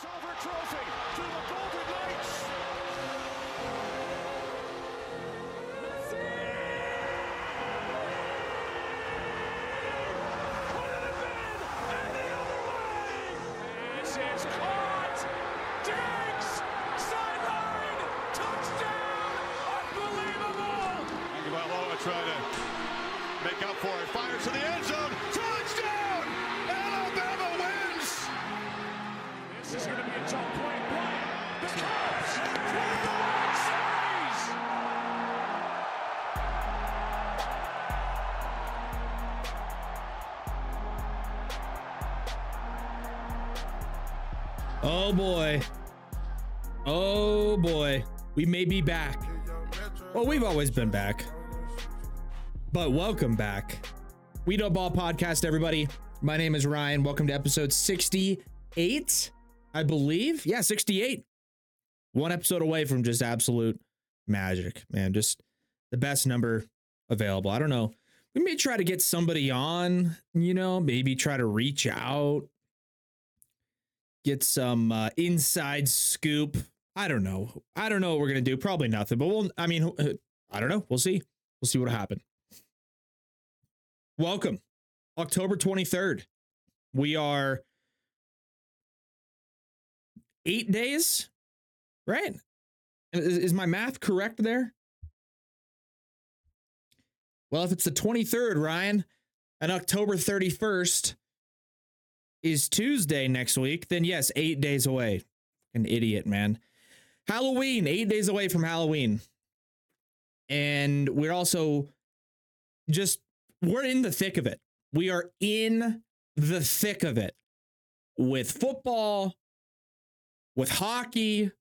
silver trophy to the Golden Knights. Oh boy. Oh boy. We may be back. Well, we've always been back. But welcome back. We Know Ball Podcast, everybody. My name is Ryan. Welcome to episode 68, I believe. Yeah, 68. One episode away from just absolute magic, man. Just the best number available. I don't know. We may try to get somebody on, you know, maybe try to reach out, get some uh, inside scoop. I don't know. I don't know what we're gonna do. Probably nothing. But we'll. I mean, uh, I don't know. We'll see. We'll see what'll happen. Welcome, October twenty third. We are eight days, right? Is, is my math correct there? Well, if it's the twenty third, Ryan, and October thirty first is Tuesday next week, then yes, eight days away. An idiot, man. Halloween, eight days away from Halloween. And we're also just, we're in the thick of it. We are in the thick of it with football, with hockey,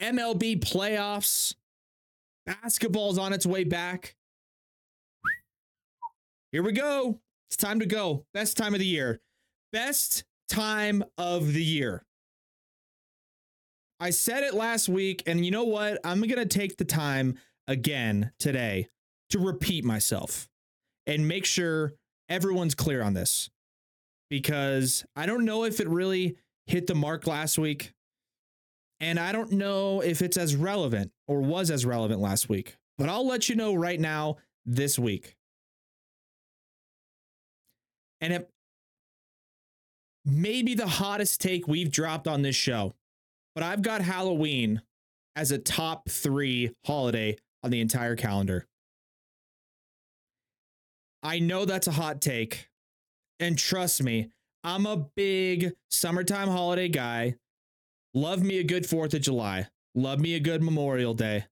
MLB playoffs, basketball's on its way back. Here we go. It's time to go. Best time of the year. Best time of the year. I said it last week, and you know what? I'm going to take the time again today to repeat myself and make sure everyone's clear on this because I don't know if it really hit the mark last week. And I don't know if it's as relevant or was as relevant last week, but I'll let you know right now this week. And it may be the hottest take we've dropped on this show, but I've got Halloween as a top three holiday on the entire calendar. I know that's a hot take. And trust me, I'm a big summertime holiday guy. Love me a good 4th of July. Love me a good Memorial Day.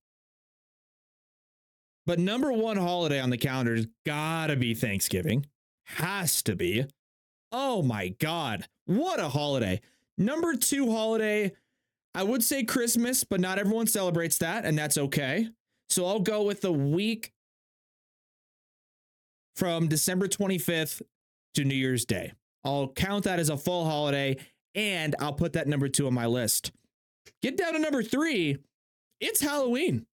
But number one holiday on the calendar has gotta be Thanksgiving. Has to be. Oh my God. What a holiday. Number two holiday, I would say Christmas, but not everyone celebrates that, and that's okay. So I'll go with the week from December 25th to New Year's Day. I'll count that as a full holiday and I'll put that number two on my list. Get down to number three, it's Halloween.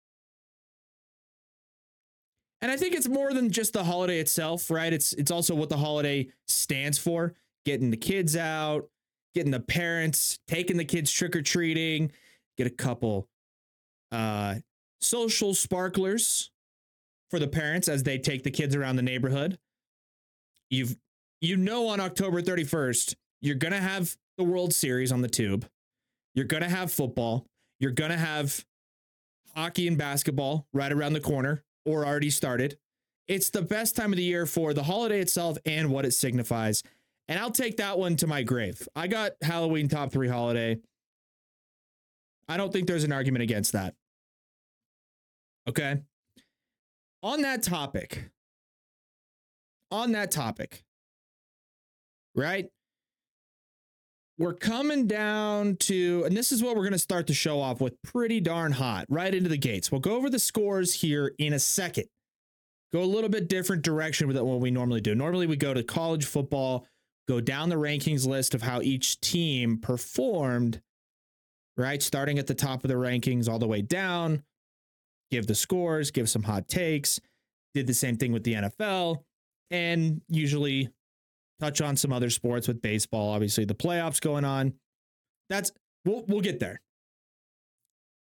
And I think it's more than just the holiday itself, right? It's it's also what the holiday stands for. Getting the kids out, getting the parents, taking the kids trick or treating, get a couple uh social sparklers for the parents as they take the kids around the neighborhood. You've you know on October 31st, you're going to have the World Series on the tube. You're going to have football. You're going to have hockey and basketball right around the corner or already started. It's the best time of the year for the holiday itself and what it signifies. And I'll take that one to my grave. I got Halloween top three holiday. I don't think there's an argument against that. Okay. On that topic, on that topic, right? We're coming down to, and this is what we're going to start the show off with pretty darn hot, right into the gates. We'll go over the scores here in a second. Go a little bit different direction with what we normally do. Normally, we go to college football, go down the rankings list of how each team performed, right? Starting at the top of the rankings all the way down, give the scores, give some hot takes. Did the same thing with the NFL, and usually touch on some other sports with baseball, obviously the playoffs going on. That's we'll we'll get there.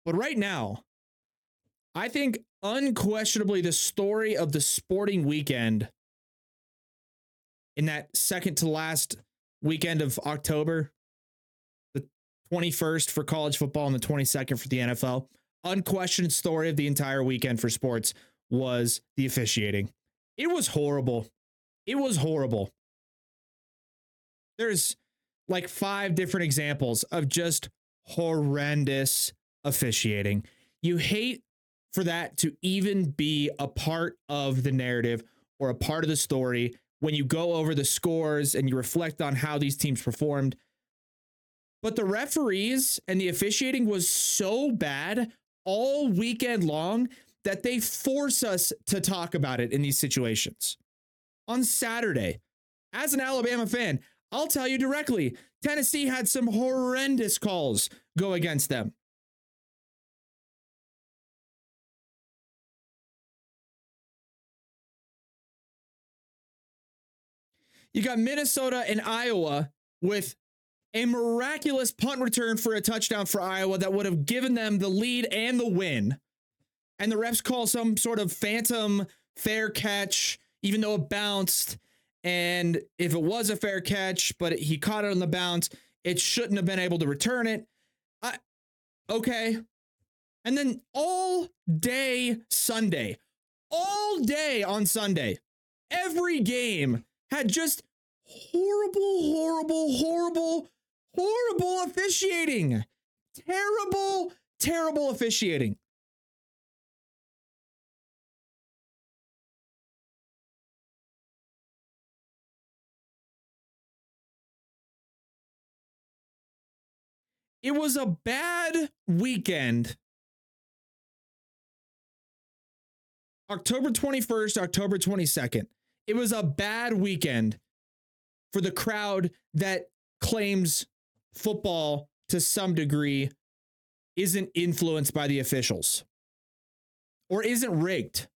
But right now, I think unquestionably the story of the sporting weekend in that second to last weekend of October, the 21st for college football and the 22nd for the NFL, unquestioned story of the entire weekend for sports was the officiating. It was horrible. It was horrible. There's like five different examples of just horrendous officiating. You hate for that to even be a part of the narrative or a part of the story when you go over the scores and you reflect on how these teams performed. But the referees and the officiating was so bad all weekend long that they force us to talk about it in these situations. On Saturday, as an Alabama fan, I'll tell you directly Tennessee had some horrendous calls go against them. You got Minnesota and Iowa with a miraculous punt return for a touchdown for Iowa that would have given them the lead and the win. And the refs call some sort of phantom fair catch, even though it bounced. And if it was a fair catch, but he caught it on the bounce, it shouldn't have been able to return it. I, okay. And then all day Sunday, all day on Sunday, every game had just horrible, horrible, horrible, horrible officiating. Terrible, terrible officiating. It was a bad weekend. October 21st, October 22nd. It was a bad weekend for the crowd that claims football to some degree isn't influenced by the officials or isn't rigged.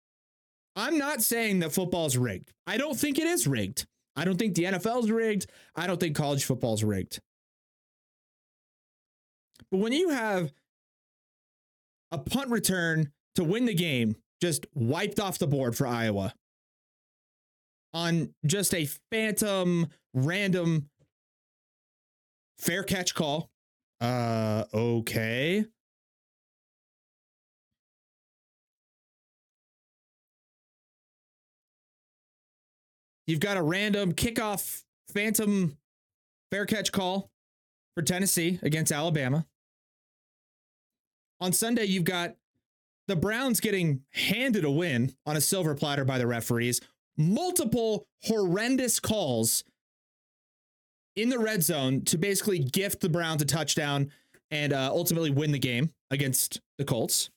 I'm not saying that football is rigged. I don't think it is rigged. I don't think the NFL is rigged. I don't think college football is rigged. But when you have a punt return to win the game just wiped off the board for Iowa on just a phantom random fair catch call. Uh okay. You've got a random kickoff phantom fair catch call for Tennessee against Alabama. On Sunday, you've got the Browns getting handed a win on a silver platter by the referees, multiple horrendous calls in the red zone to basically gift the Browns a touchdown and uh, ultimately win the game against the Colts.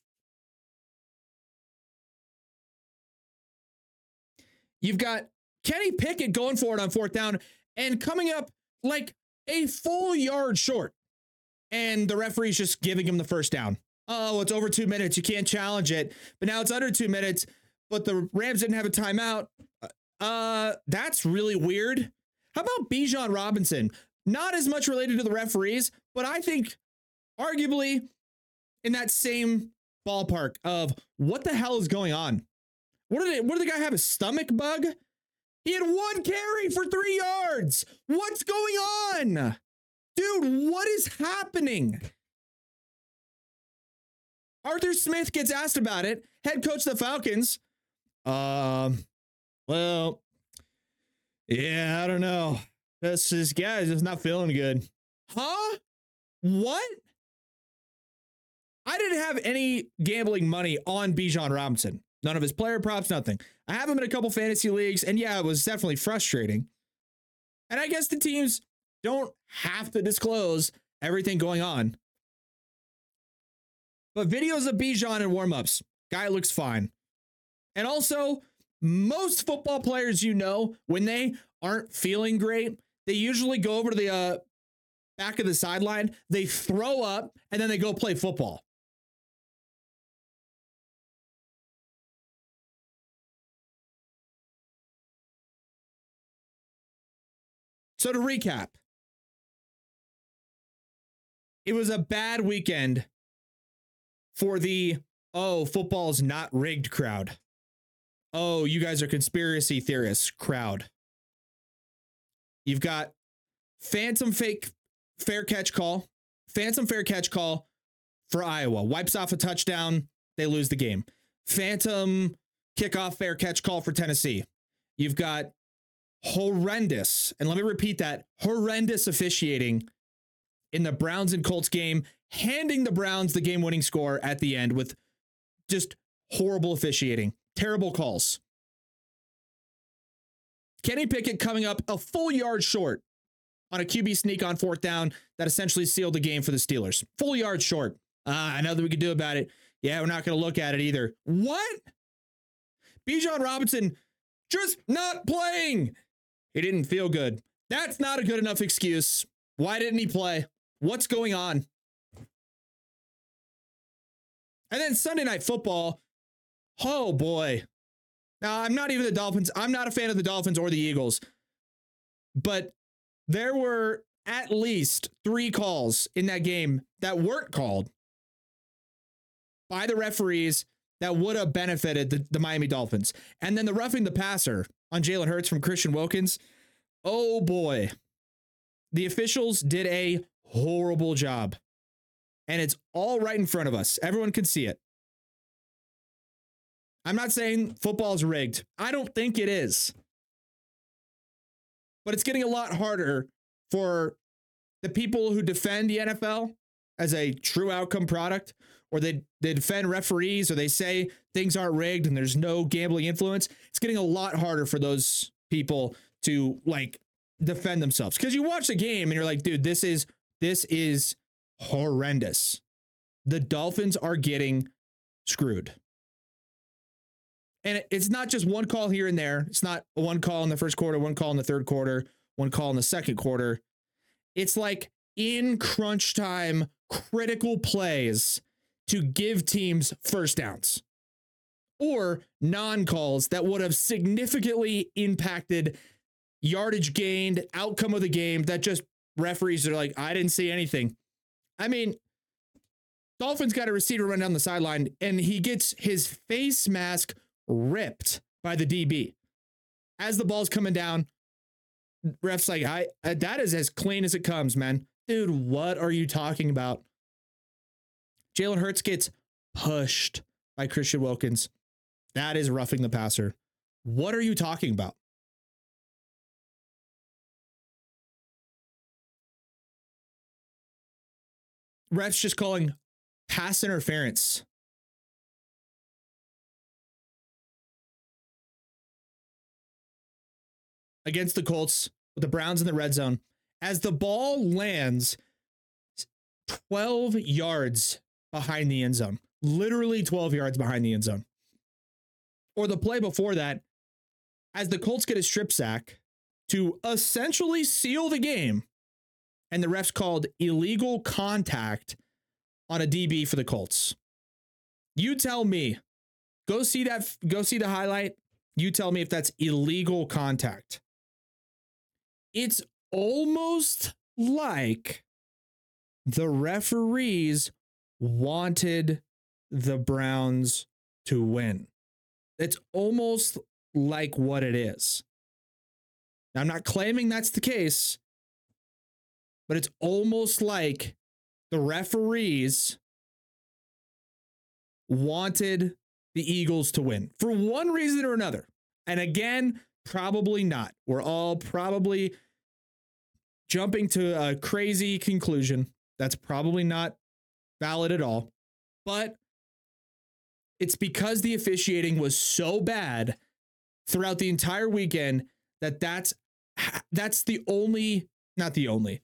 You've got Kenny Pickett going for it on fourth down and coming up like a full yard short. And the referee's just giving him the first down. Oh, it's over two minutes. You can't challenge it. But now it's under two minutes. But the Rams didn't have a timeout. Uh, that's really weird. How about Bijan Robinson? Not as much related to the referees, but I think arguably in that same ballpark of what the hell is going on? What did it, what did the guy have? A stomach bug? He had one carry for three yards. What's going on? Dude, what is happening? Arthur Smith gets asked about it, head coach of the Falcons. Um, well, yeah, I don't know. This this guy is just not feeling good. Huh? What? I didn't have any gambling money on Bijan Robinson. None of his player props, nothing. I have him in a couple fantasy leagues, and yeah, it was definitely frustrating. And I guess the teams don't have to disclose everything going on. But videos of Bijan and warmups, guy looks fine. And also, most football players you know, when they aren't feeling great, they usually go over to the uh, back of the sideline, they throw up, and then they go play football. So to recap, it was a bad weekend for the oh, football's not rigged crowd. Oh, you guys are conspiracy theorists crowd. You've got phantom fake fair catch call, phantom fair catch call for Iowa. Wipes off a touchdown, they lose the game. Phantom kickoff fair catch call for Tennessee. You've got horrendous, and let me repeat that horrendous officiating in the Browns and Colts game, handing the Browns the game winning score at the end with just horrible officiating, terrible calls. Kenny Pickett coming up a full yard short on a QB sneak on fourth down that essentially sealed the game for the Steelers. Full yard short. Uh, I know that we could do about it. Yeah, we're not going to look at it either. What? Bijan Robinson just not playing. He didn't feel good. That's not a good enough excuse. Why didn't he play? What's going on? And then Sunday night football. Oh boy. Now, I'm not even the Dolphins. I'm not a fan of the Dolphins or the Eagles. But there were at least three calls in that game that weren't called by the referees that would have benefited the, the Miami Dolphins. And then the roughing the passer on Jalen Hurts from Christian Wilkins. Oh boy. The officials did a horrible job. And it's all right in front of us. Everyone can see it. I'm not saying football's rigged. I don't think it is. But it's getting a lot harder for the people who defend the NFL as a true outcome product, or they, they defend referees, or they say things aren't rigged and there's no gambling influence. It's getting a lot harder for those people to like defend themselves. Because you watch the game and you're like, dude, this is this is horrendous. The Dolphins are getting screwed. And it's not just one call here and there. It's not one call in the first quarter, one call in the third quarter, one call in the second quarter. It's like in crunch time, critical plays to give teams first downs or non calls that would have significantly impacted yardage gained, outcome of the game that just referees are like, I didn't see anything. I mean, Dolphins got a receiver run down the sideline and he gets his face mask ripped by the DB. As the ball's coming down, ref's like, I uh, that is as clean as it comes, man. Dude, what are you talking about? Jalen Hurts gets pushed by Christian Wilkins. That is roughing the passer. What are you talking about? Refs just calling pass interference. Against the Colts with the Browns in the red zone. As the ball lands 12 yards behind the end zone, literally 12 yards behind the end zone. Or the play before that, as the Colts get a strip sack to essentially seal the game, and the refs called illegal contact on a DB for the Colts. You tell me, go see that, go see the highlight. You tell me if that's illegal contact it's almost like the referees wanted the Browns to win. It's almost like what it is. Now, I'm not claiming that's the case, but it's almost like the referees wanted the Eagles to win for one reason or another. And again, probably not. We're all probably jumping to a crazy conclusion that's probably not valid at all. But it's because the officiating was so bad throughout the entire weekend that that's that's the only not the only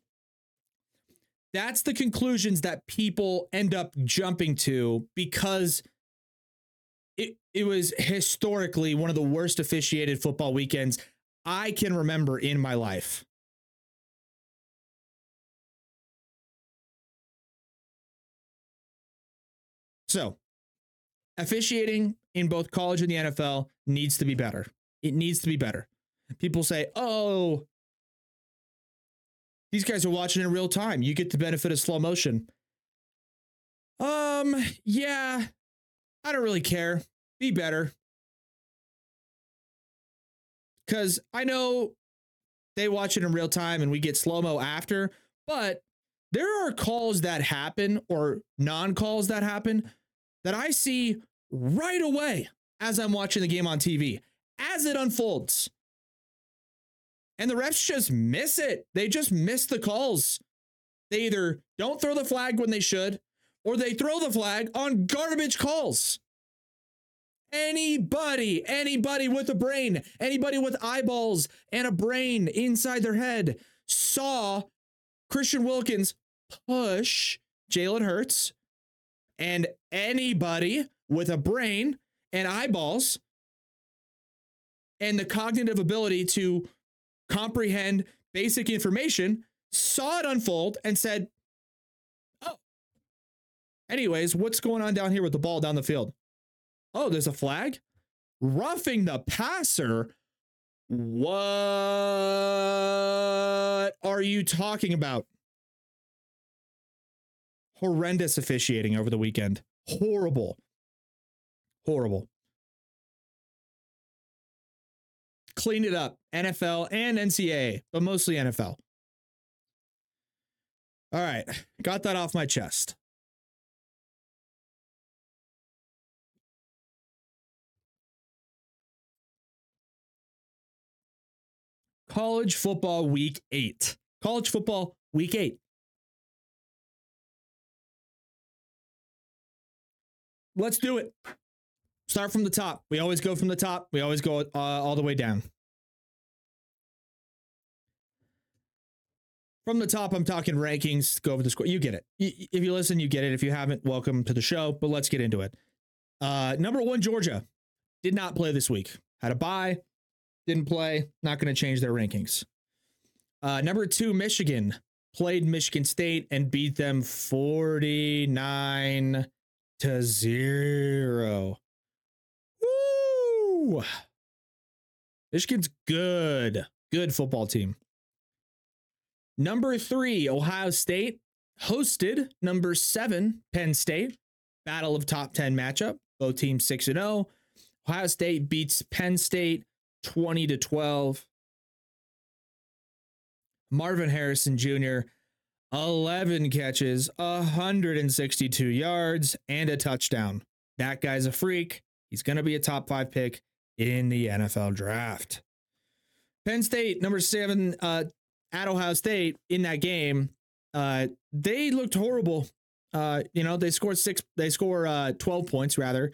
that's the conclusions that people end up jumping to because it it was historically one of the worst officiated football weekends I can remember in my life. So, officiating in both college and the NFL needs to be better. It needs to be better. People say, oh, These guys are watching in real time. You get the benefit of slow motion. Um, yeah, I don't really care. Be better. Because I know they watch it in real time and we get slow mo after, but there are calls that happen or non calls that happen that I see right away as I'm watching the game on TV, as it unfolds. And the refs just miss it. They just miss the calls. They either don't throw the flag when they should, or they throw the flag on garbage calls. Anybody, anybody with a brain, anybody with eyeballs and a brain inside their head saw Christian Wilkins push Jalen Hurts, and anybody with a brain and eyeballs and the cognitive ability to comprehend basic information saw it unfold and said, Oh, anyways, what's going on down here with the ball down the field? Oh, there's a flag. Roughing the passer. What are you talking about? Horrendous officiating over the weekend. Horrible. Horrible. Clean it up. NFL and NCAA, but mostly NFL. All right. Got that off my chest. College football week eight. College football week eight. Let's do it. Start from the top. We always go from the top. We always go uh, all the way down. From the top, I'm talking rankings. Go over the score. You get it. If you listen, you get it. If you haven't, welcome to the show. But let's get into it. Uh, number one, Georgia did not play this week. Had a bye, didn't play. Not going to change their rankings. Uh, number two, Michigan played Michigan State and beat them 49 to zero. Woo! Michigan's good. Good football team. Number three, Ohio State hosted number seven, Penn State. Battle of top 10 matchup. Both teams 6 0. Ohio State beats Penn State 20 to 12. Marvin Harrison Jr., 11 catches, 162 yards, and a touchdown. That guy's a freak. He's going to be a top five pick in the NFL draft. Penn State, number seven, uh, at Ohio State in that game, uh, they looked horrible. Uh, you know, they scored six, they score uh, 12 points rather.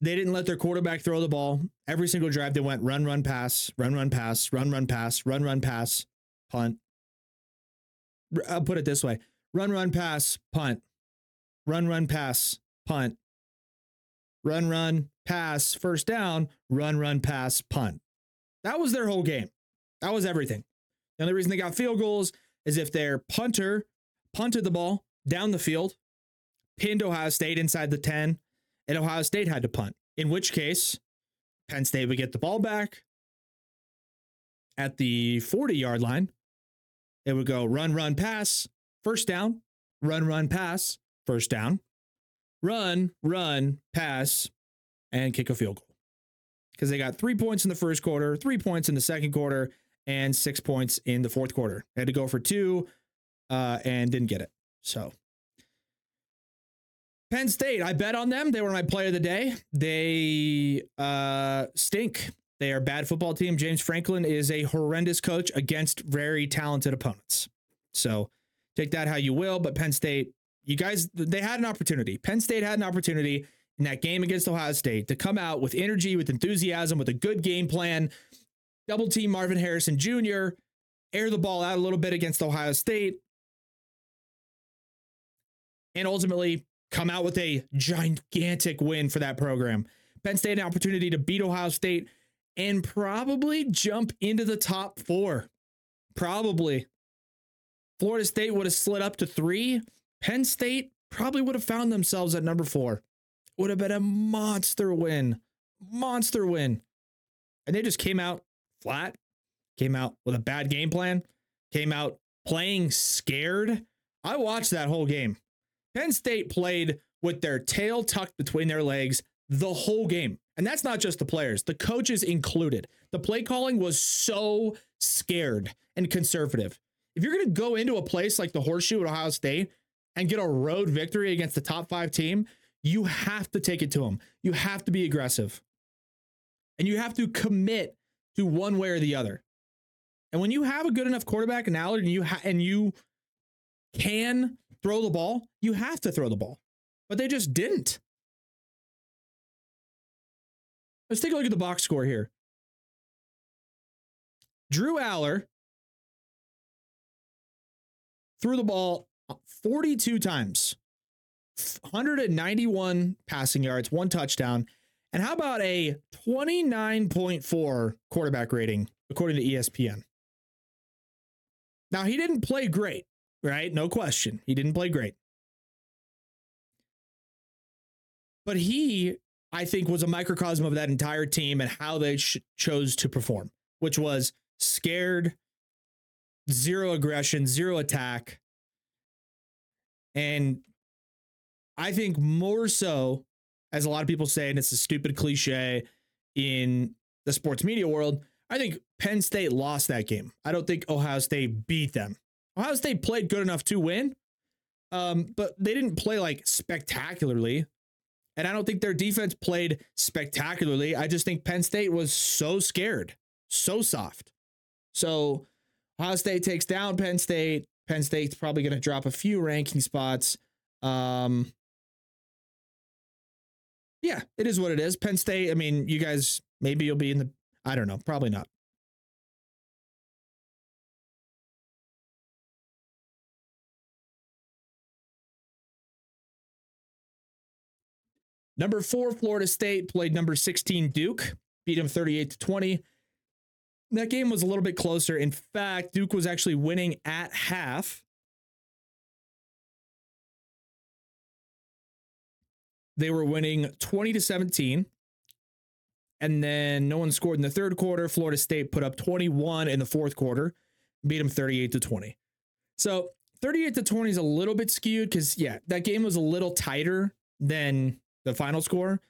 They didn't let their quarterback throw the ball. Every single drive, they went run, run, pass, run, run, pass, run, run, pass, run, run, pass, punt. I'll put it this way run, run, pass, punt, run, run, pass, punt, run, run, pass, first down, run, run, pass, punt. That was their whole game. That was everything. The only reason they got field goals is if their punter punted the ball down the field, pinned Ohio State inside the 10, and Ohio State had to punt. In which case, Penn State would get the ball back at the 40 yard line. It would go run, run, pass, first down, run, run, pass, first down, run, run, pass, and kick a field goal. Because they got three points in the first quarter, three points in the second quarter, and six points in the fourth quarter. They had to go for two uh, and didn't get it. So Penn State, I bet on them. They were my player of the day. They uh, stink. They are a bad football team. James Franklin is a horrendous coach against very talented opponents. So take that how you will. But Penn State, you guys, they had an opportunity. Penn State had an opportunity in that game against Ohio State to come out with energy, with enthusiasm, with a good game plan, double team Marvin Harrison Jr., air the ball out a little bit against Ohio State, and ultimately come out with a gigantic win for that program. Penn State an opportunity to beat Ohio State and probably jump into the top four. Probably. Florida State would have slid up to three. Penn State probably would have found themselves at number four. Would have been a monster win. Monster win. And they just came out flat, came out with a bad game plan, came out playing scared. I watched that whole game. Penn State played with their tail tucked between their legs the whole game. And that's not just the players, the coaches included. The play calling was so scared and conservative. If you're going to go into a place like the Horseshoe at Ohio State and get a road victory against the top five team, you have to take it to them. You have to be aggressive. And you have to commit to one way or the other. And when you have a good enough quarterback and Allar and you ha- and you can throw the ball, you have to throw the ball. But they just didn't. Let's take a look at the box score here. Drew Allar threw the ball 42 times, 191 passing yards, one touchdown. And how about a 29.4 quarterback rating, according to ESPN? Now, he didn't play great, right? No question. He didn't play great. But he, I think, was a microcosm of that entire team and how they sh- chose to perform, which was scared, zero aggression, zero attack. And I think more so, as a lot of people say, and it's a stupid cliche in the sports media world, I think Penn State lost that game. I don't think Ohio State beat them. Ohio State played good enough to win, um, but they didn't play like spectacularly. And I don't think their defense played spectacularly. I just think Penn State was so scared, so soft. So Ohio State takes down Penn State. Penn State's probably going to drop a few ranking spots. Um, yeah, it is what it is. Penn State, I mean, you guys, maybe you'll be in the, I don't know, probably not. Number four, Florida State played number 16, Duke, beat them 38 to 20. That game was a little bit closer. In fact, Duke was actually winning at half. They were winning 20 to 17. And then no one scored in the third quarter. Florida State put up 21 in the fourth quarter, beat them 38 to 20. So 38 to 20 is a little bit skewed because, yeah, that game was a little tighter than the final score.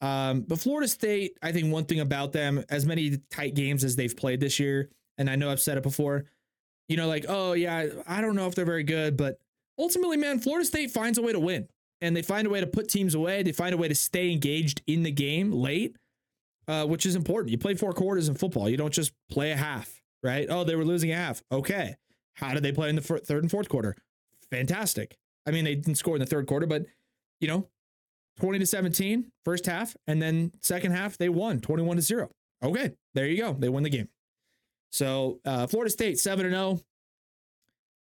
Um, but Florida State, I think one thing about them, as many tight games as they've played this year, and I know I've said it before, you know, like, oh, yeah, I don't know if they're very good, but ultimately, man, Florida State finds a way to win and they find a way to put teams away. They find a way to stay engaged in the game late, uh, which is important. You play four quarters in football, you don't just play a half, right? Oh, they were losing a half. Okay. How did they play in the third and fourth quarter? Fantastic. I mean, they didn't score in the third quarter, but, you know, 20 to 17 first half and then second half they won 21 to 0 okay there you go they win the game so uh, florida state 7 to 0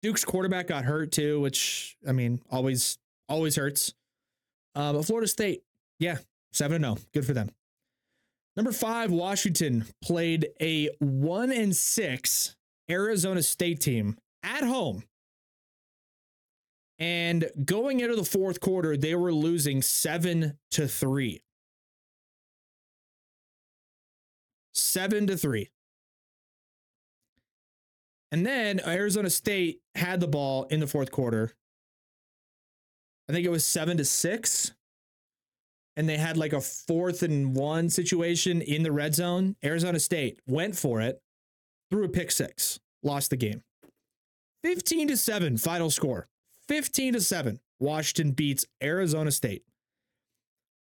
duke's quarterback got hurt too which i mean always always hurts uh, but florida state yeah 7 to 0 good for them number five washington played a 1 and 6 arizona state team at home and going into the fourth quarter, they were losing seven to three. Seven to three. And then Arizona State had the ball in the fourth quarter. I think it was seven to six. And they had like a fourth and one situation in the red zone. Arizona State went for it, threw a pick six, lost the game. 15 to 7 final score. 15 to 7. Washington beats Arizona State.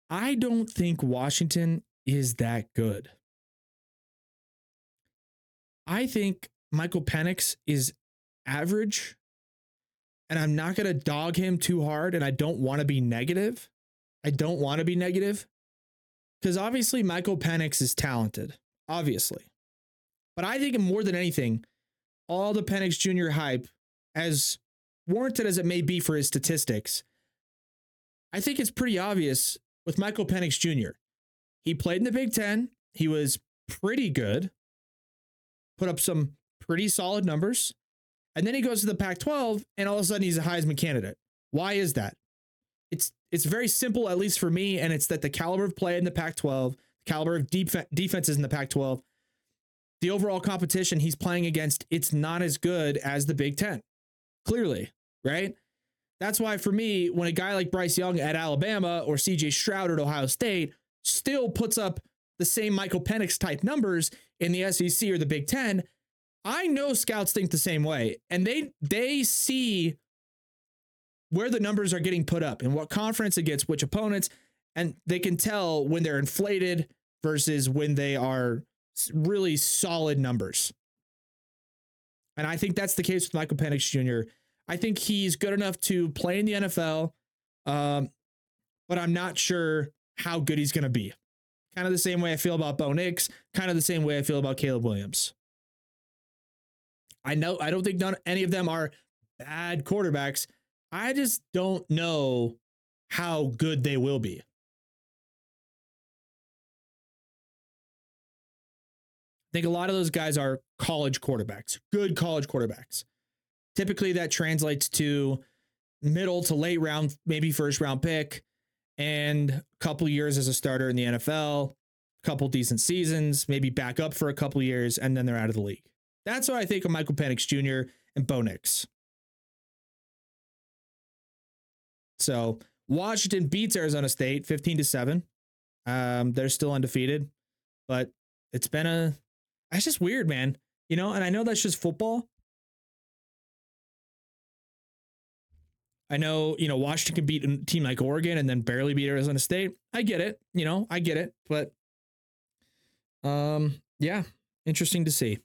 I don't think Washington is that good. I think Michael Penix is average, and I'm not going to dog him too hard, and I don't want to be negative. I don't want to be negative because obviously Michael Penix is talented, obviously. But I think more than anything, all the Penix Jr. hype, as warranted as it may be for his statistics, I think it's pretty obvious with Michael Penix Jr. He played in the Big Ten. He was pretty good, put up some pretty solid numbers. And then he goes to the Pac 12, and all of a sudden he's a Heisman candidate. Why is that? It's it's very simple, at least for me, and it's that the caliber of play in the Pac 12, the caliber of deep defenses in the Pac 12, the overall competition he's playing against, it's not as good as the Big Ten. Clearly, right? That's why for me, when a guy like Bryce Young at Alabama or CJ Stroud at Ohio State still puts up the same Michael Penix type numbers in the SEC or the Big Ten, I know scouts think the same way. And they they see where the numbers are getting put up and what conference against which opponents. And they can tell when they're inflated versus when they are really solid numbers. And I think that's the case with Michael Penix Jr. I think he's good enough to play in the NFL, um, but I'm not sure how good he's going to be. Kind of the same way I feel about Bo Nix, kind of the same way I feel about Caleb Williams. I know I don't think none any of them are bad quarterbacks. I just don't know how good they will be. I think a lot of those guys are college quarterbacks, good college quarterbacks. Typically, that translates to middle to late round, maybe first round pick, and a couple years as a starter in the NFL, a couple decent seasons, maybe back up for a couple years, and then they're out of the league. That's what I think of Michael Penix Jr. and Bo Nix. So Washington beats Arizona State 15 to 7. Um, they're still undefeated, but it's been a that's just weird, man. You know, and I know that's just football. I know, you know, Washington can beat a team like Oregon and then barely beat Arizona State. I get it. You know, I get it. But um, yeah, interesting to see.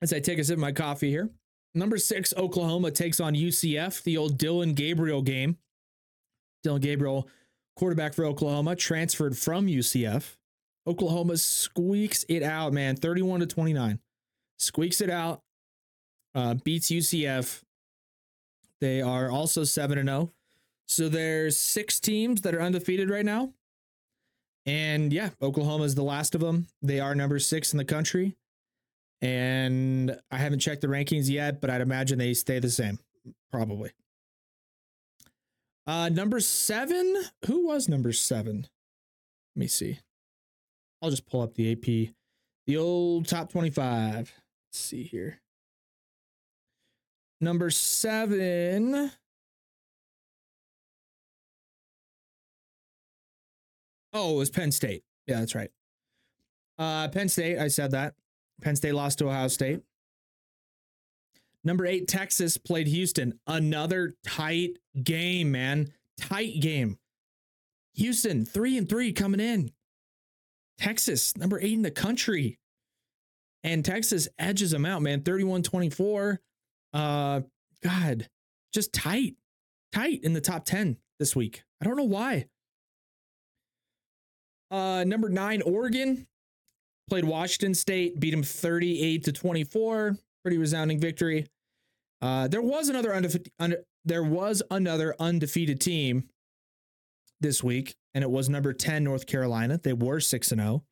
As I take a sip of my coffee here. Number six, Oklahoma takes on UCF, the old Dillon Gabriel game. Dillon Gabriel, quarterback for Oklahoma, transferred from UCF. Oklahoma squeaks it out, man, 31 to 29. Squeaks it out, uh, beats UCF. They are also 7 and 0. So there's six teams that are undefeated right now. And yeah, Oklahoma is the last of them. They are number six in the country. And I haven't checked the rankings yet, but I'd imagine they stay the same, probably. Uh, number seven. Who was number seven? Let me see. I'll just pull up the AP, the old top 25. Let's see here. Number seven. Oh, it was Penn State. Yeah, that's right. Uh, Penn State, I said that. Penn State lost to Ohio State. Number eight, Texas played Houston. Another tight game, man. Tight game. Houston, three and three coming in. Texas, number eight in the country. And Texas edges them out, man. 31 24. Uh, God, just tight, tight in the top 10 this week. I don't know why. Uh, number nine, Oregon played Washington State, beat them 38 to 24. Pretty resounding victory. Uh, there was another undefeated, under, there was another undefeated team this week, and it was number 10 North Carolina. They were 6 and 0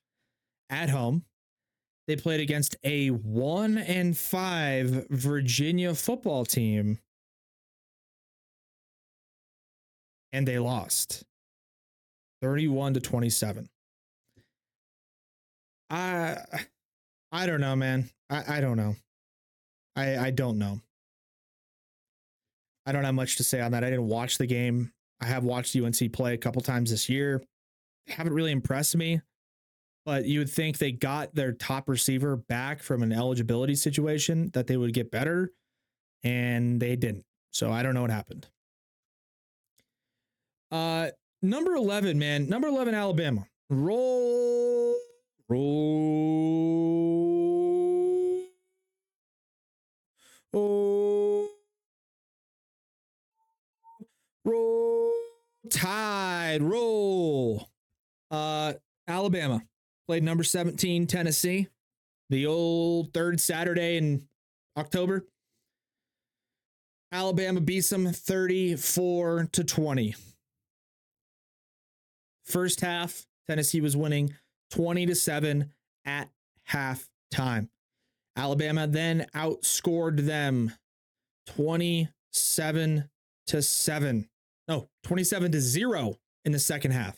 at home. They played against a 1 and 5 Virginia football team and they lost 31 to 27. I I don't know, man. I, I don't know. I I don't know. I don't have much to say on that. I didn't watch the game. I have watched UNC play a couple times this year. They haven't really impressed me. But you would think they got their top receiver back from an eligibility situation that they would get better, and they didn't. So I don't know what happened. Uh number 11, man. Number 11 Alabama. Roll Roll. Oh. Roll. Tide. Roll. Uh, Alabama played number 17, Tennessee. The old third Saturday in October. Alabama beats them 34 to 20. First half, Tennessee was winning 20 to 7 at halftime. Alabama then outscored them 27 to 7. No, 27 to 0 in the second half.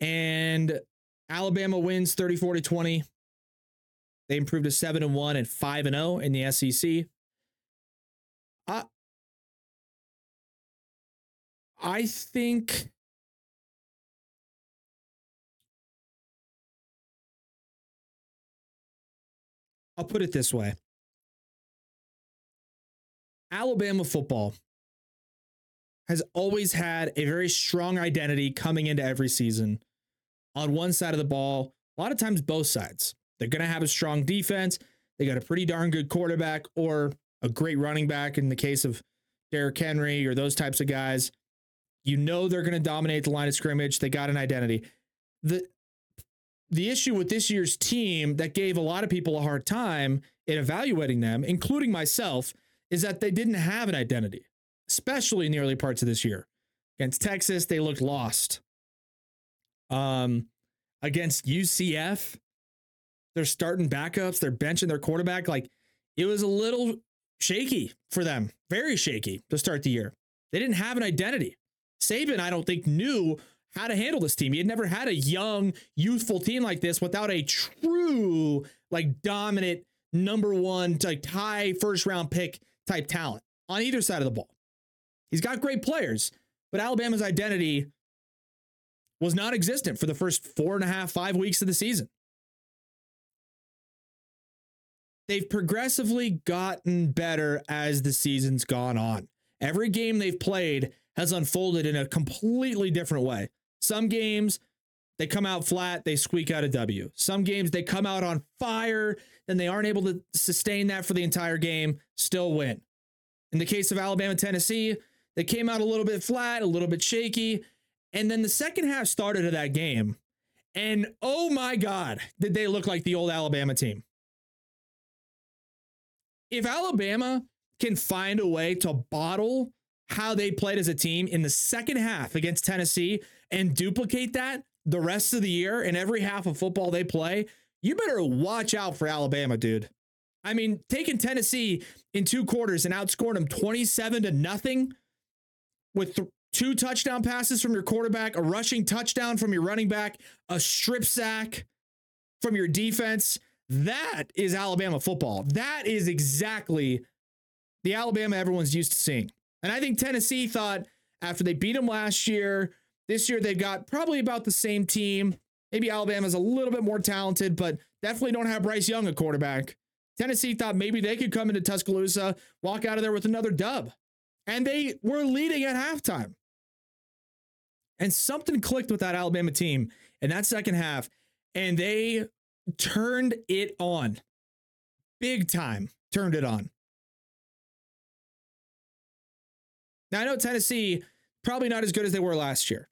And Alabama wins 34 to 20. They improved to 7 and 1 and 5 and 0 in the SEC. I I think I'll put it this way. Alabama football has always had a very strong identity coming into every season on one side of the ball, a lot of times both sides. They're going to have a strong defense. They got a pretty darn good quarterback or a great running back in the case of Derrick Henry or those types of guys. You know they're going to dominate the line of scrimmage. They got an identity. The the issue with this year's team that gave a lot of people a hard time in evaluating them, including myself, is that they didn't have an identity, especially in the early parts of this year. Against Texas, they looked lost. Um, against UCF, they're starting backups, they're benching their quarterback. Like it was a little shaky for them, very shaky to start the year. They didn't have an identity. Saban, I don't think, knew how to handle this team. He had never had a young, youthful team like this without a true, like dominant number one, like tie first round pick type talent on either side of the ball. He's got great players, but Alabama's identity was non existent for the first four and a half, five weeks of the season. They've progressively gotten better as the season's gone on. Every game they've played has unfolded in a completely different way. Some games, they come out flat, they squeak out a W. Some games, they come out on fire, then they aren't able to sustain that for the entire game, still win. In the case of Alabama, Tennessee, they came out a little bit flat, a little bit shaky. And then the second half started of that game. And oh my God, did they look like the old Alabama team? If Alabama can find a way to bottle how they played as a team in the second half against Tennessee and duplicate that the rest of the year in every half of football they play, you better watch out for Alabama, dude. I mean, taking Tennessee in two quarters and outscoring them 27 to nothing with th- two touchdown passes from your quarterback, a rushing touchdown from your running back, a strip sack from your defense. That is Alabama football. That is exactly the Alabama everyone's used to seeing. And I think Tennessee thought after they beat them last year, this year they've got probably about the same team. Maybe Alabama's a little bit more talented, but definitely don't have Bryce Young at quarterback. Tennessee thought maybe they could come into Tuscaloosa, walk out of there with another dub. And they were leading at halftime. And something clicked with that Alabama team in that second half, and they turned it on. Big time turned it on. Now, I know Tennessee probably not as good as they were last year.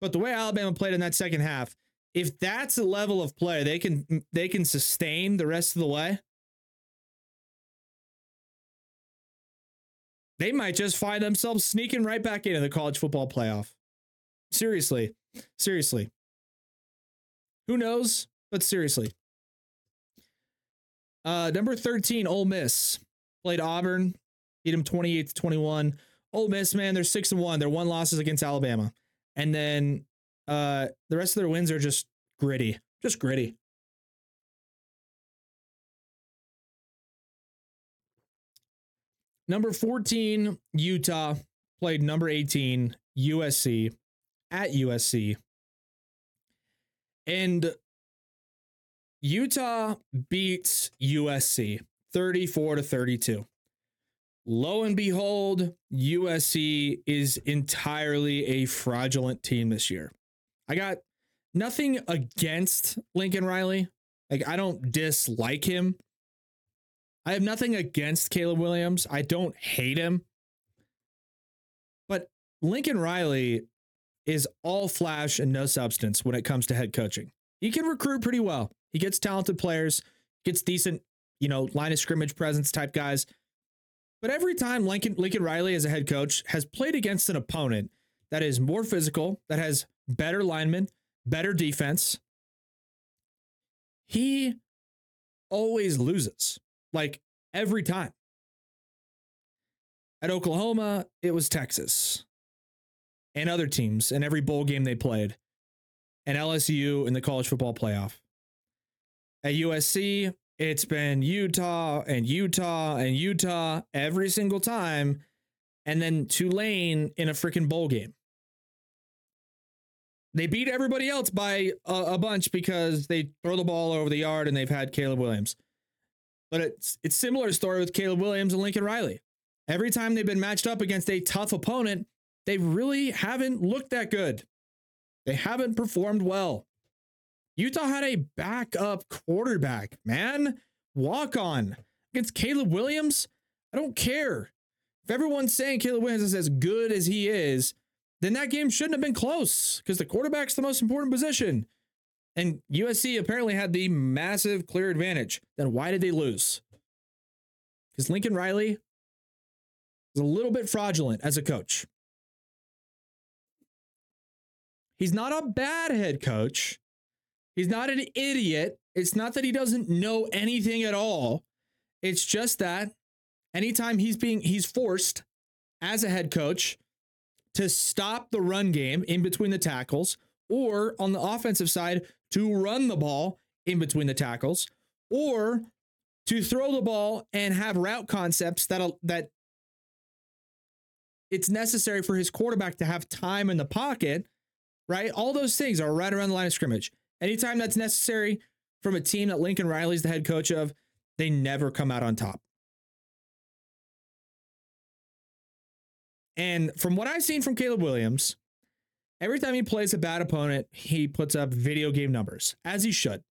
But the way Alabama played in that second half, if that's a level of play they can they can sustain the rest of the way, they might just find themselves sneaking right back into the college football playoff. Seriously. Seriously. Who knows? But seriously. Uh, number 13, Ole Miss played Auburn, beat them 28 to 21. Ole Miss, man, they're six and one. They're one losses against Alabama. And then uh, the rest of their wins are just gritty, just gritty. Number 14, Utah played number 18, USC at USC. And Utah beats USC 34 to 32. Lo and behold, USC is entirely a fraudulent team this year. I got nothing against Lincoln Riley. Like, I don't dislike him. I have nothing against Caleb Williams. I don't hate him. But Lincoln Riley is all flash and no substance when it comes to head coaching. He can recruit pretty well. He gets talented players, gets decent, you know, line of scrimmage presence type guys. But every time Lincoln Lincoln Riley as a head coach has played against an opponent that is more physical, that has better linemen, better defense, he always loses. Like every time. At Oklahoma, it was Texas and other teams in every bowl game they played, and LSU in the college football playoff. At USC, it's been Utah and Utah and Utah every single time, and then Tulane in a freaking bowl game. They beat everybody else by a, a bunch because they throw the ball over the yard and they've had Caleb Williams. But it's it's similar story with Caleb Williams and Lincoln Riley. Every time they've been matched up against a tough opponent, they really haven't looked that good. They haven't performed well. Utah had a backup quarterback, man. Walk on against Caleb Williams. I don't care. If everyone's saying Caleb Williams is as good as he is, then that game shouldn't have been close because the quarterback's the most important position. And USC apparently had the massive clear advantage. Then why did they lose? Because Lincoln Riley is a little bit fraudulent as a coach. He's not a bad head coach. He's not an idiot. It's not that he doesn't know anything at all. It's just that anytime he's being he's forced as a head coach to stop the run game in between the tackles or on the offensive side to run the ball in between the tackles or to throw the ball and have route concepts that that it's necessary for his quarterback to have time in the pocket, right? All those things are right around the line of scrimmage. Anytime that's necessary from a team that Lincoln Riley's the head coach of, they never come out on top. And from what I've seen from Caleb Williams, every time he plays a bad opponent, he puts up video game numbers, as he should.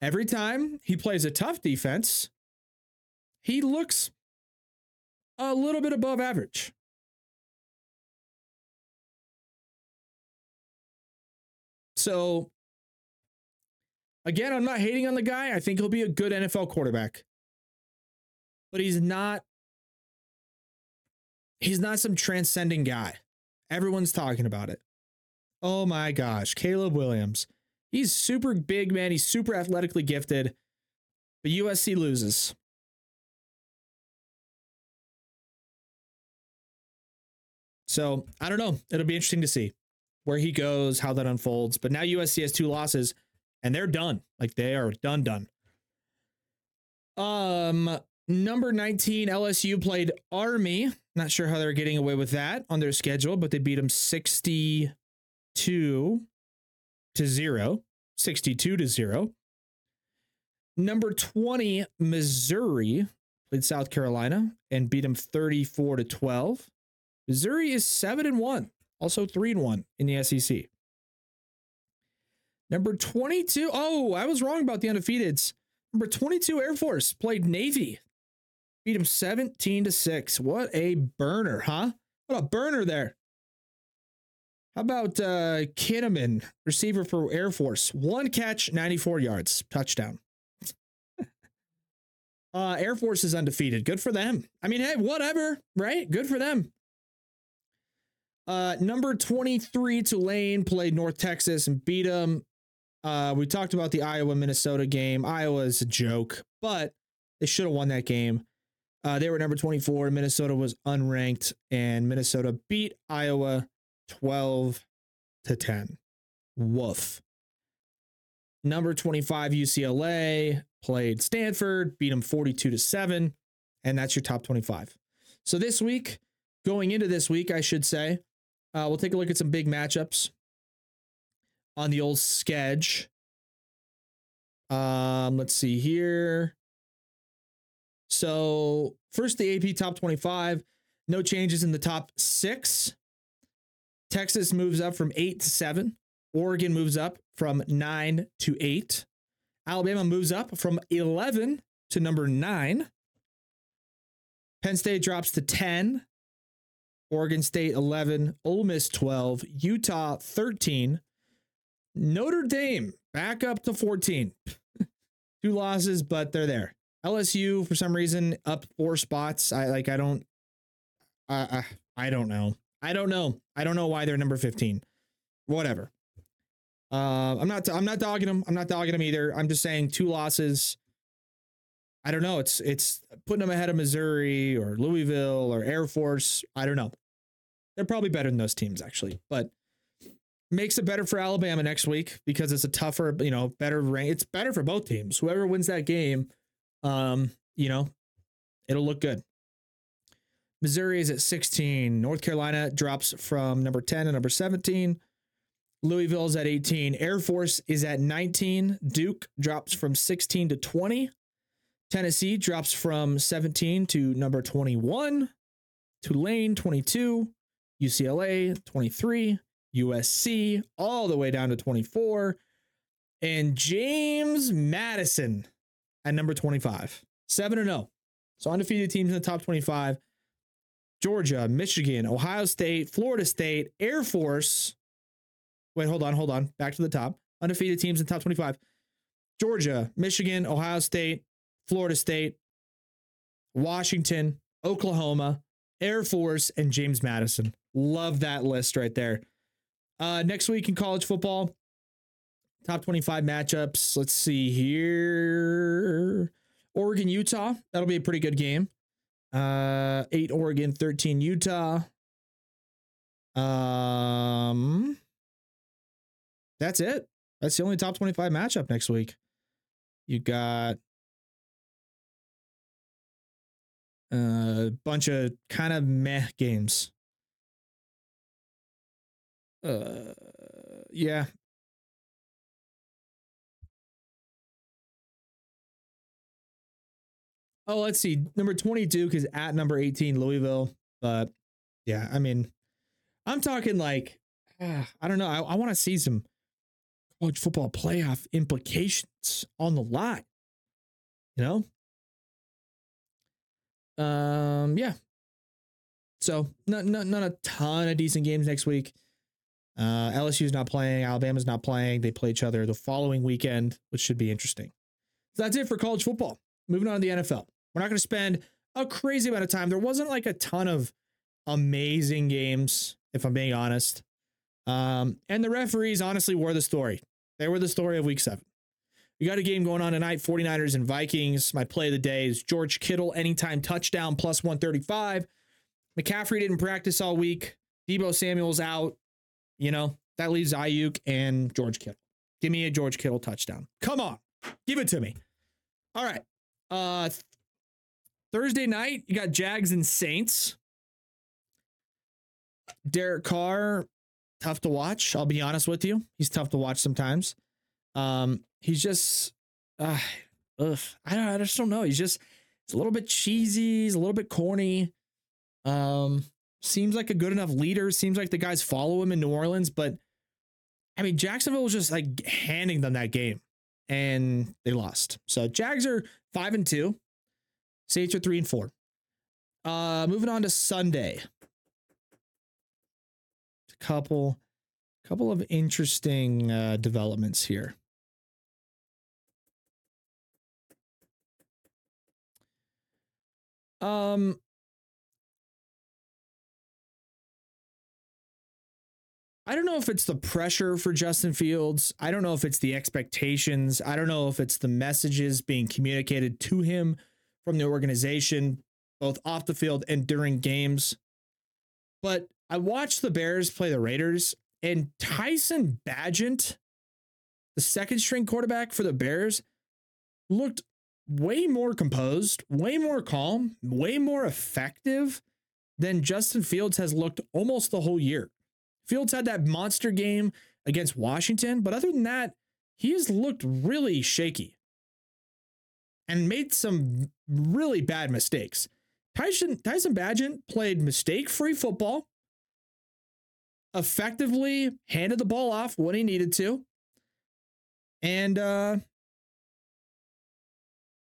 Every time he plays a tough defense, he looks a little bit above average. So, again, I'm not hating on the guy. I think he'll be a good NFL quarterback. But he's not he's not some transcending guy. Everyone's talking about it. Oh my gosh, Caleb Williams. He's super big, man. He's super athletically gifted. But USC loses. So I don't know. It'll be interesting to see where he goes, how that unfolds. But now USC has two losses and they're done. Like they are done, done. Um, number 19, LSU played Army. Not sure how they're getting away with that on their schedule, but they beat them 62 to 0. 62 to 0. Number 20, Missouri played South Carolina and beat them 34 to 12. Missouri is 7 and 1, also 3 and 1 in the SEC. Number 22, oh, I was wrong about the undefeateds. Number 22 Air Force played Navy. Beat them 17 to 6. What a burner, huh? What a burner there. How about uh Kinamon, receiver for Air Force? One catch, 94 yards, touchdown. uh Air Force is undefeated. Good for them. I mean, hey, whatever, right? Good for them. Uh number 23 Tulane played North Texas and beat them. Uh we talked about the Iowa Minnesota game. Iowa is a joke, but they should have won that game. Uh, they were number 24. Minnesota was unranked, and Minnesota beat Iowa 12 to 10. Woof. Number 25 UCLA played Stanford, beat them 42 to 7, and that's your top 25. So this week, going into this week, I should say, uh, we'll take a look at some big matchups on the old sketch. Um, let's see here. So, first, the AP top 25. No changes in the top six. Texas moves up from eight to seven. Oregon moves up from nine to eight. Alabama moves up from 11 to number nine. Penn State drops to 10. Oregon State 11. Ole Miss 12. Utah 13. Notre Dame back up to 14. Two losses, but they're there. LSU for some reason up four spots. I like I don't uh, I don't know. I don't know. I don't know why they're number 15. Whatever. Uh, I'm not I'm not dogging them. I'm not dogging them either. I'm just saying two losses. I don't know. It's it's putting them ahead of Missouri or Louisville or Air Force. I don't know. They're probably better than those teams actually, but makes it better for Alabama next week because it's a tougher, you know, better rank. It's better for both teams. Whoever wins that game, um, you know, it'll look good. Missouri is at 16. North Carolina drops from number 10 to number 17. Louisville is at 18. Air Force is at 19. Duke drops from 16 to 20. Tennessee drops from 17 to number 21. Tulane 22. UCLA 23. USC all the way down to 24. And James Madison at number 25. 7 and 0. So undefeated teams in the top 25. Georgia, Michigan, Ohio State, Florida State, Air Force. Wait, hold on, hold on. Back to the top. Undefeated teams in the top 25. Georgia, Michigan, Ohio State, Florida State, Washington, Oklahoma, Air Force, and James Madison. Love that list right there. Uh, next week in college football, top 25 matchups. Let's see here. Oregon, Utah. That'll be a pretty good game. Uh, 8 Oregon, 13 Utah. Um, that's it. That's the only top 25 matchup next week. You got a bunch of kind of meh games. Uh, yeah. Oh, let's see. Number 22 is at number 18, Louisville. But yeah, I mean, I'm talking like, ah, I don't know. I, I want to see some college football playoff implications on the line. You know? Um, yeah. So not not not a ton of decent games next week. Uh, LSU's not playing. Alabama's not playing. They play each other the following weekend, which should be interesting. So that's it for college football. Moving on to the NFL. We're not going to spend a crazy amount of time. There wasn't like a ton of amazing games, if I'm being honest. Um, and the referees honestly were the story. They were the story of week seven. We got a game going on tonight 49ers and Vikings. My play of the day is George Kittle, anytime touchdown, plus 135. McCaffrey didn't practice all week. Deebo Samuel's out. You know, that leaves Aiyuk and George Kittle. Give me a George Kittle touchdown. Come on. Give it to me. All right. Uh Thursday night, you got Jags and Saints. Derek Carr, tough to watch. I'll be honest with you. He's tough to watch sometimes. Um, he's just uh, ugh, I don't I just don't know. He's just it's a little bit cheesy, he's a little bit corny. Um, seems like a good enough leader. Seems like the guys follow him in New Orleans, but I mean, Jacksonville was just like handing them that game and they lost. So Jags are five and two. Saints are three and four. Uh moving on to Sunday. A couple couple of interesting uh developments here. Um I don't know if it's the pressure for Justin Fields. I don't know if it's the expectations. I don't know if it's the messages being communicated to him from the organization, both off the field and during games. But I watched the Bears play the Raiders, and Tyson Bagent, the second string quarterback for the Bears, looked way more composed, way more calm, way more effective than Justin Fields has looked almost the whole year. Fields had that monster game against Washington, but other than that, he has looked really shaky and made some really bad mistakes. Tyson Tyson Bagent played mistake-free football, effectively handed the ball off when he needed to, and uh,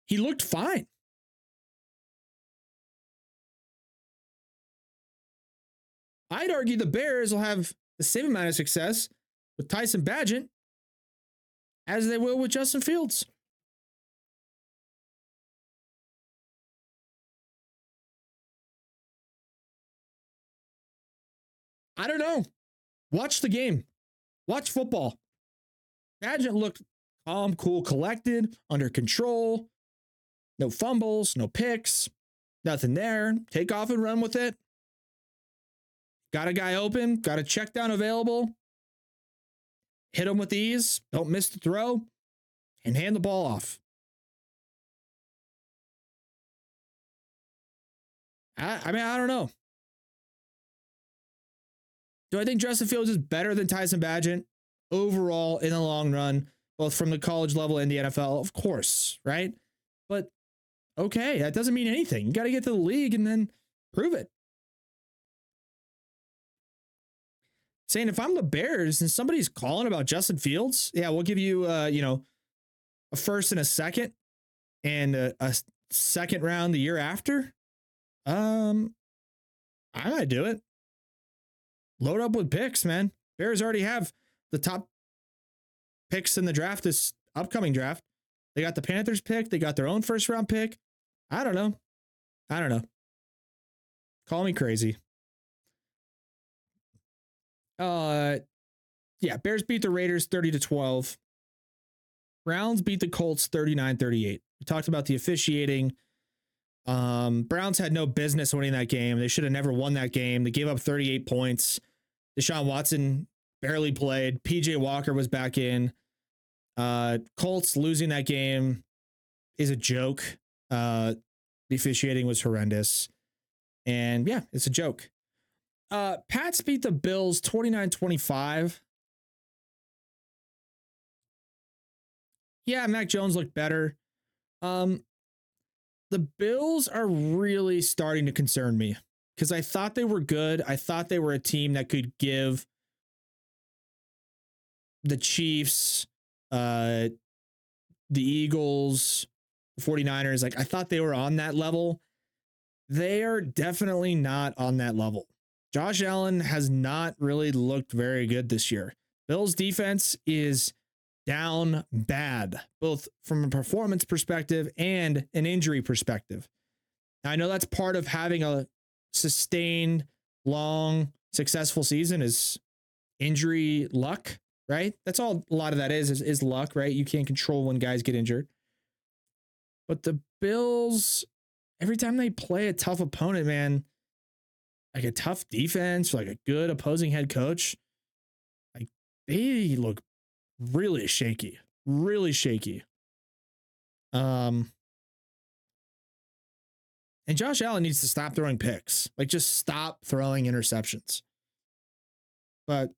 he looked fine. I'd argue the Bears will have the same amount of success with Tyson Bagent as they will with Justin Fields. I don't know. Watch the game. Watch football. Bagent looked calm, cool, collected, under control. No fumbles, no picks, nothing there. Take off and run with it. Got a guy open, got a check down available. Hit him with ease, don't miss the throw, and hand the ball off. I, I mean, I don't know. Do I think Justin Fields is better than Tyson Bagent overall in the long run, both from the college level and the NFL? Of course, right? But okay, that doesn't mean anything. You got to get to the league and then prove it. Saying if I'm the Bears and somebody's calling about Justin Fields, yeah, we'll give you, uh, you know, a first and a second and a, a second round the year after. Um, I might do it. Load up with picks, man. Bears already have the top picks in the draft this upcoming draft. They got the Panthers pick. They got their own first round pick. I don't know. I don't know. Call me crazy. Uh yeah, Bears beat the Raiders 30 to 12. Browns beat the Colts 39-38. We talked about the officiating. Um, Browns had no business winning that game. They should have never won that game. They gave up 38 points. Deshaun Watson barely played. PJ Walker was back in. Uh, Colts losing that game is a joke. Uh, the officiating was horrendous. And yeah, it's a joke. Uh, Pats beat the Bills 29 25. Yeah, Mac Jones looked better. Um, the Bills are really starting to concern me because I thought they were good. I thought they were a team that could give the Chiefs, uh, the Eagles, 49ers, like I thought they were on that level. They are definitely not on that level. Josh Allen has not really looked very good this year. Bills defense is down bad, both from a performance perspective and an injury perspective. Now, I know that's part of having a sustained, long, successful season is injury luck, right? That's all a lot of that is, is, is luck, right? You can't control when guys get injured. But the Bills, every time they play a tough opponent, man, like a tough defense, like a good opposing head coach, like they look really shaky, really shaky. Um, and Josh Allen needs to stop throwing picks. Like just stop throwing interceptions. But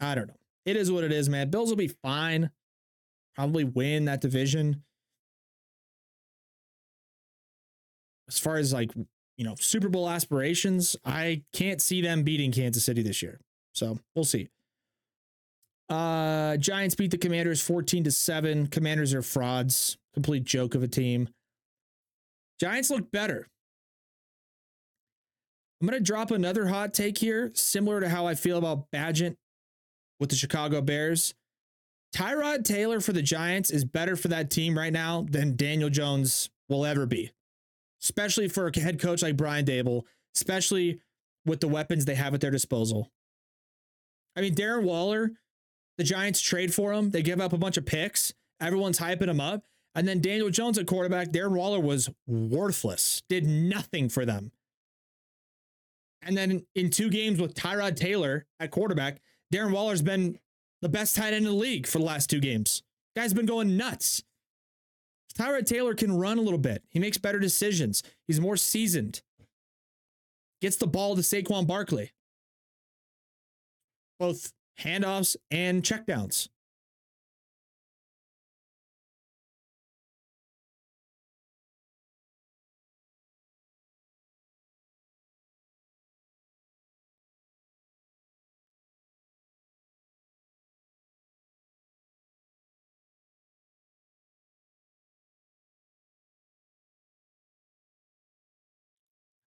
I don't know. It is what it is, man. Bills will be fine. Probably win that division. As far as like, you know, Super Bowl aspirations, I can't see them beating Kansas City this year. So we'll see. Uh Giants beat the Commanders 14 to 7. Commanders are frauds. Complete joke of a team. Giants look better. I'm going to drop another hot take here, similar to how I feel about Bagent with the Chicago Bears. Tyrod Taylor for the Giants is better for that team right now than Daniel Jones will ever be, especially for a head coach like Brian Daboll, especially with the weapons they have at their disposal. I mean, Darren Waller, the Giants trade for him. They give up a bunch of picks. Everyone's hyping him up. And then Daniel Jones at quarterback, Darren Waller was worthless, did nothing for them. And then in two games with Tyrod Taylor at quarterback, Darren Waller's been the best tight end in the league for the last two games. Guy's been going nuts. Tyrod Taylor can run a little bit. He makes better decisions. He's more seasoned. Gets the ball to Saquon Barkley. Both handoffs and checkdowns.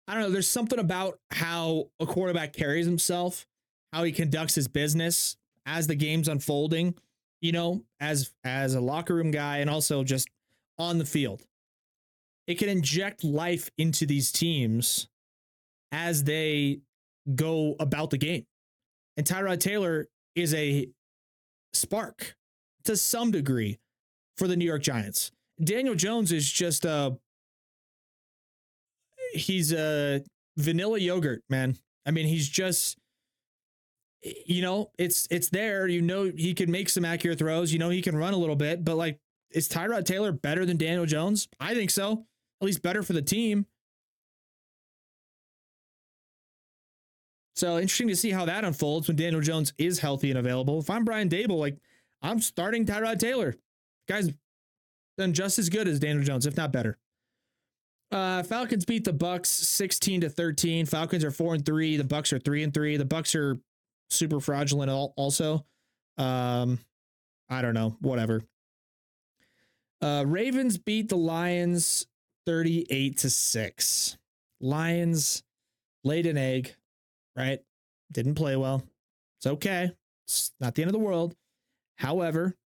I don't know. There's something about how a quarterback carries himself, how he conducts his business as the game's unfolding, you know, as as a locker room guy and also just on the field. It can inject life into these teams as they go about the game. And Tyrod Taylor is a spark to some degree for the New York Giants. Daniel Jones is just a he's a vanilla yogurt, man. I mean, he's just you know, it's it's there. You know he can make some accurate throws. You know he can run a little bit, but like is Tyrod Taylor better than Daniel Jones? I think so. At least better for the team. So interesting to see how that unfolds when Daniel Jones is healthy and available. If I'm Brian Daboll, like I'm starting Tyrod Taylor. Guys done just as good as Daniel Jones, if not better. Uh, Falcons beat the Bucks 16 to 13. Falcons are 4 and 3. The Bucks are 3 and 3. The Bucks are super fraudulent also. Um, I don't know, whatever. Uh, Ravens beat the Lions 38 to 6. Lions laid an egg, right? Didn't play well. It's okay. It's not the end of the world. However,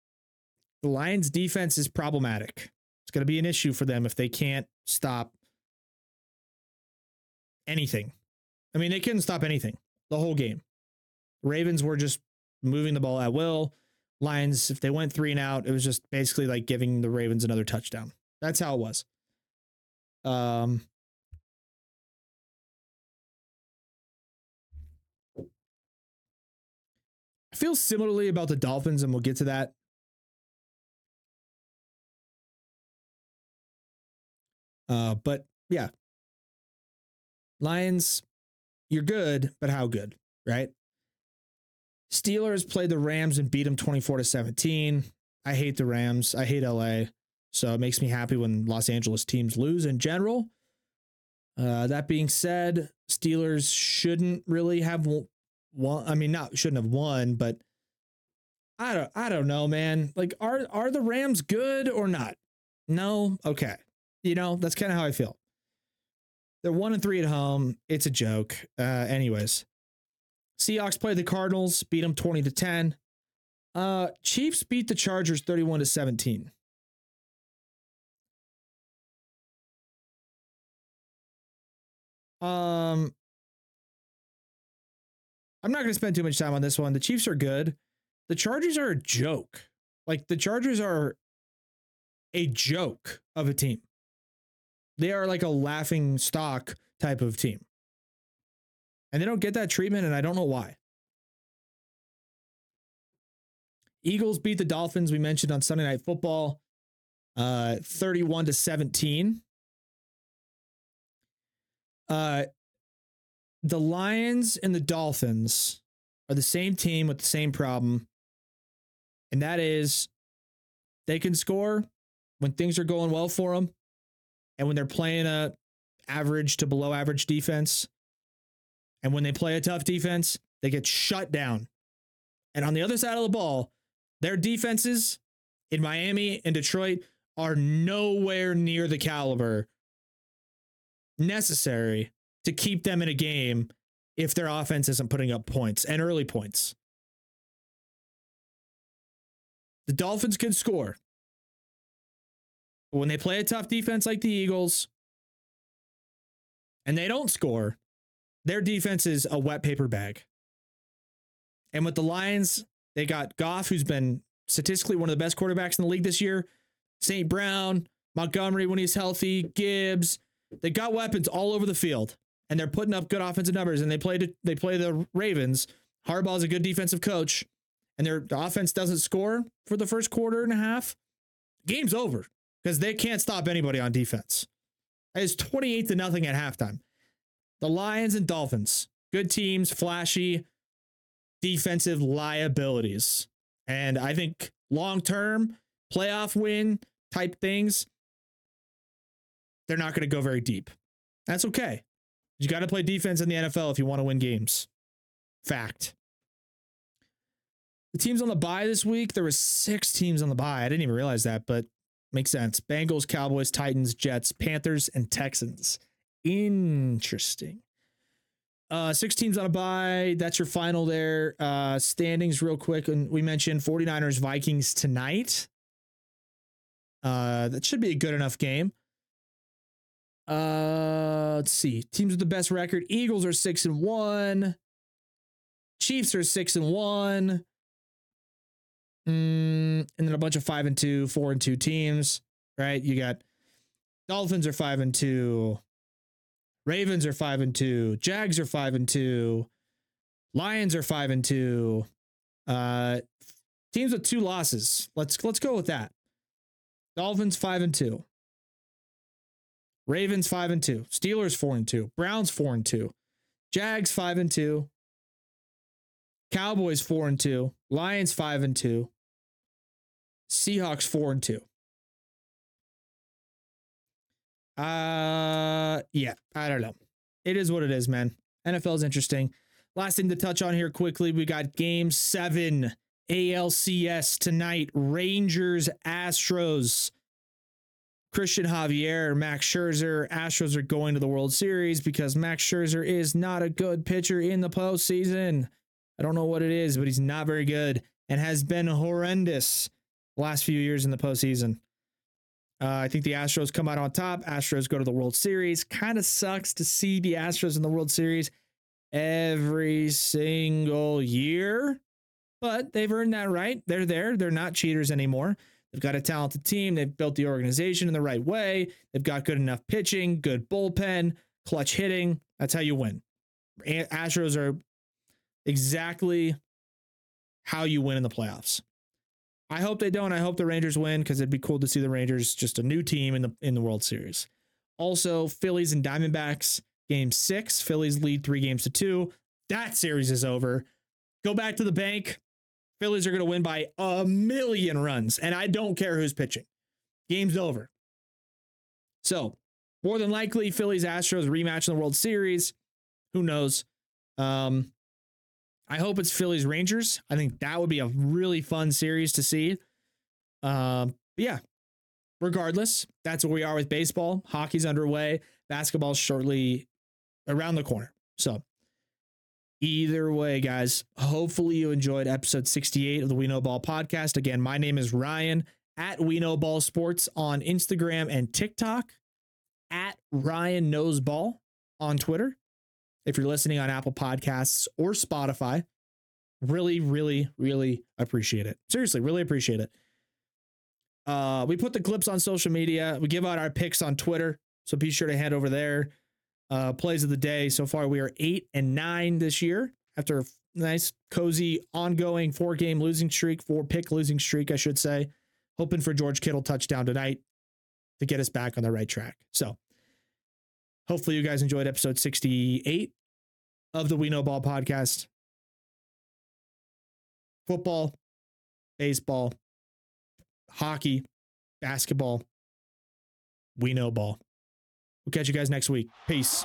the Lions defense is problematic. It's going to be an issue for them if they can't stop anything. I mean, they couldn't stop anything the whole game. Ravens were just moving the ball at will. Lions, if they went three and out, it was just basically like giving the Ravens another touchdown. That's how it was. Um, I feel similarly about the Dolphins, and we'll get to that. Uh, but yeah, Lions, you're good, but how good, right? Steelers played the Rams and beat them 24 to 17. I hate the Rams. I hate LA. So it makes me happy when Los Angeles teams lose in general. Uh, that being said, Steelers shouldn't really have won. I mean, not shouldn't have won, but I don't. I don't know, man. Like, are are the Rams good or not? No. Okay. You know, that's kind of how I feel. They're one and three at home. It's a joke. Uh, anyways, Seahawks played the Cardinals, beat them 20 to 10. Uh, Chiefs beat the Chargers 31 to 17. Um, I'm not going to spend too much time on this one. The Chiefs are good. The Chargers are a joke. Like the Chargers are a joke of a team. They are like a laughing stock type of team. And they don't get that treatment, and I don't know why. Eagles beat the Dolphins, we mentioned on Sunday Night Football, uh, 31 to 17. Uh, the Lions and the Dolphins are the same team with the same problem. And that is they can score when things are going well for them and when they're playing a average to below average defense and when they play a tough defense, they get shut down. And on the other side of the ball, their defenses in Miami and Detroit are nowhere near the caliber necessary to keep them in a game if their offense isn't putting up points and early points. The Dolphins can score. When they play a tough defense like the Eagles and they don't score, their defense is a wet paper bag. And with the Lions, they got Goff, who's been statistically one of the best quarterbacks in the league this year, St. Brown, Montgomery when he's healthy, Gibbs. They got weapons all over the field, and they're putting up good offensive numbers. And they play they play the Ravens. Harbaugh's a good defensive coach, and their offense doesn't score for the first quarter and a half. Game's over because they can't stop anybody on defense. It's 28 to nothing at halftime. The Lions and Dolphins, good teams, flashy defensive liabilities. And I think long term playoff win type things, they're not going to go very deep. That's okay. You got to play defense in the NFL if you want to win games. Fact. The teams on the bye this week, there were six teams on the bye. I didn't even realize that, but makes sense. Bengals, Cowboys, Titans, Jets, Panthers, and Texans. Interesting. Uh, six teams on a bye. That's your final there. Uh, standings, real quick. And we mentioned 49ers Vikings tonight. Uh, that should be a good enough game. Uh, let's see. Teams with the best record. Eagles are six and one. Chiefs are six and one. Mm, and then a bunch of five and two, four and two teams. right? You got Dolphins are five and two, Ravens are five and two, Jags are five and two, Lions are five and two. Uh, teams with two losses. Let's let's go with that. Dolphins five and two. Ravens five and two. Steelers four and two. Browns four and two. Jags five and two. Cowboys four and two. Lions five and two. Seahawks four and two. Uh yeah, I don't know. It is what it is, man. NFL is interesting. Last thing to touch on here quickly, we got game seven ALCS tonight. Rangers, Astros. Cristian Javier, Max Scherzer. Astros are going to the World Series because Max Scherzer is not a good pitcher in the postseason. I don't know what it is, but he's not very good and has been horrendous last few years in the postseason. Uh, I think the Astros come out on top. Astros go to the World Series. Kind of sucks to see the Astros in the World Series every single year, but they've earned that right. They're there. They're not cheaters anymore. They've got a talented team. They've built the organization in the right way. They've got good enough pitching, good bullpen, clutch hitting. That's how you win. Astros are exactly how you win in the playoffs. I hope they don't. I hope the Rangers win because it'd be cool to see the Rangers just a new team in the in the World Series. Also, Phillies and Diamondbacks game six. Phillies lead three games to two. That series is over. Go back to the bank. Phillies are going to win by a million runs, and I don't care who's pitching. Game's over. So, more than likely, Phillies Astros rematch in the World Series. Who knows? Um, I hope it's Phillies Rangers. I think that would be a really fun series to see. Um, yeah. Regardless, that's where we are with baseball. Hockey's underway. Basketball's shortly around the corner. So, either way, guys, hopefully you enjoyed episode 68 of the We Know Ball podcast. Again, my name is Ryan at We Know Ball Sports on Instagram and TikTok, at Ryan Knows Ball on Twitter. If you're listening on Apple Podcasts or Spotify, really, really, really appreciate it. Seriously, really appreciate it. Uh, we put the clips on social media. We give out our picks on Twitter, so be sure to head over there. Uh, plays of the day. So far, we are eight and nine this year after a nice, cozy, ongoing four game losing streak, four pick losing streak, I should say. Hoping for George Kittle touchdown tonight to get us back on the right track. So, hopefully, you guys enjoyed episode 68 of the We Know Ball podcast. Football, baseball, hockey, basketball. We know ball. We'll catch you guys next week. Peace.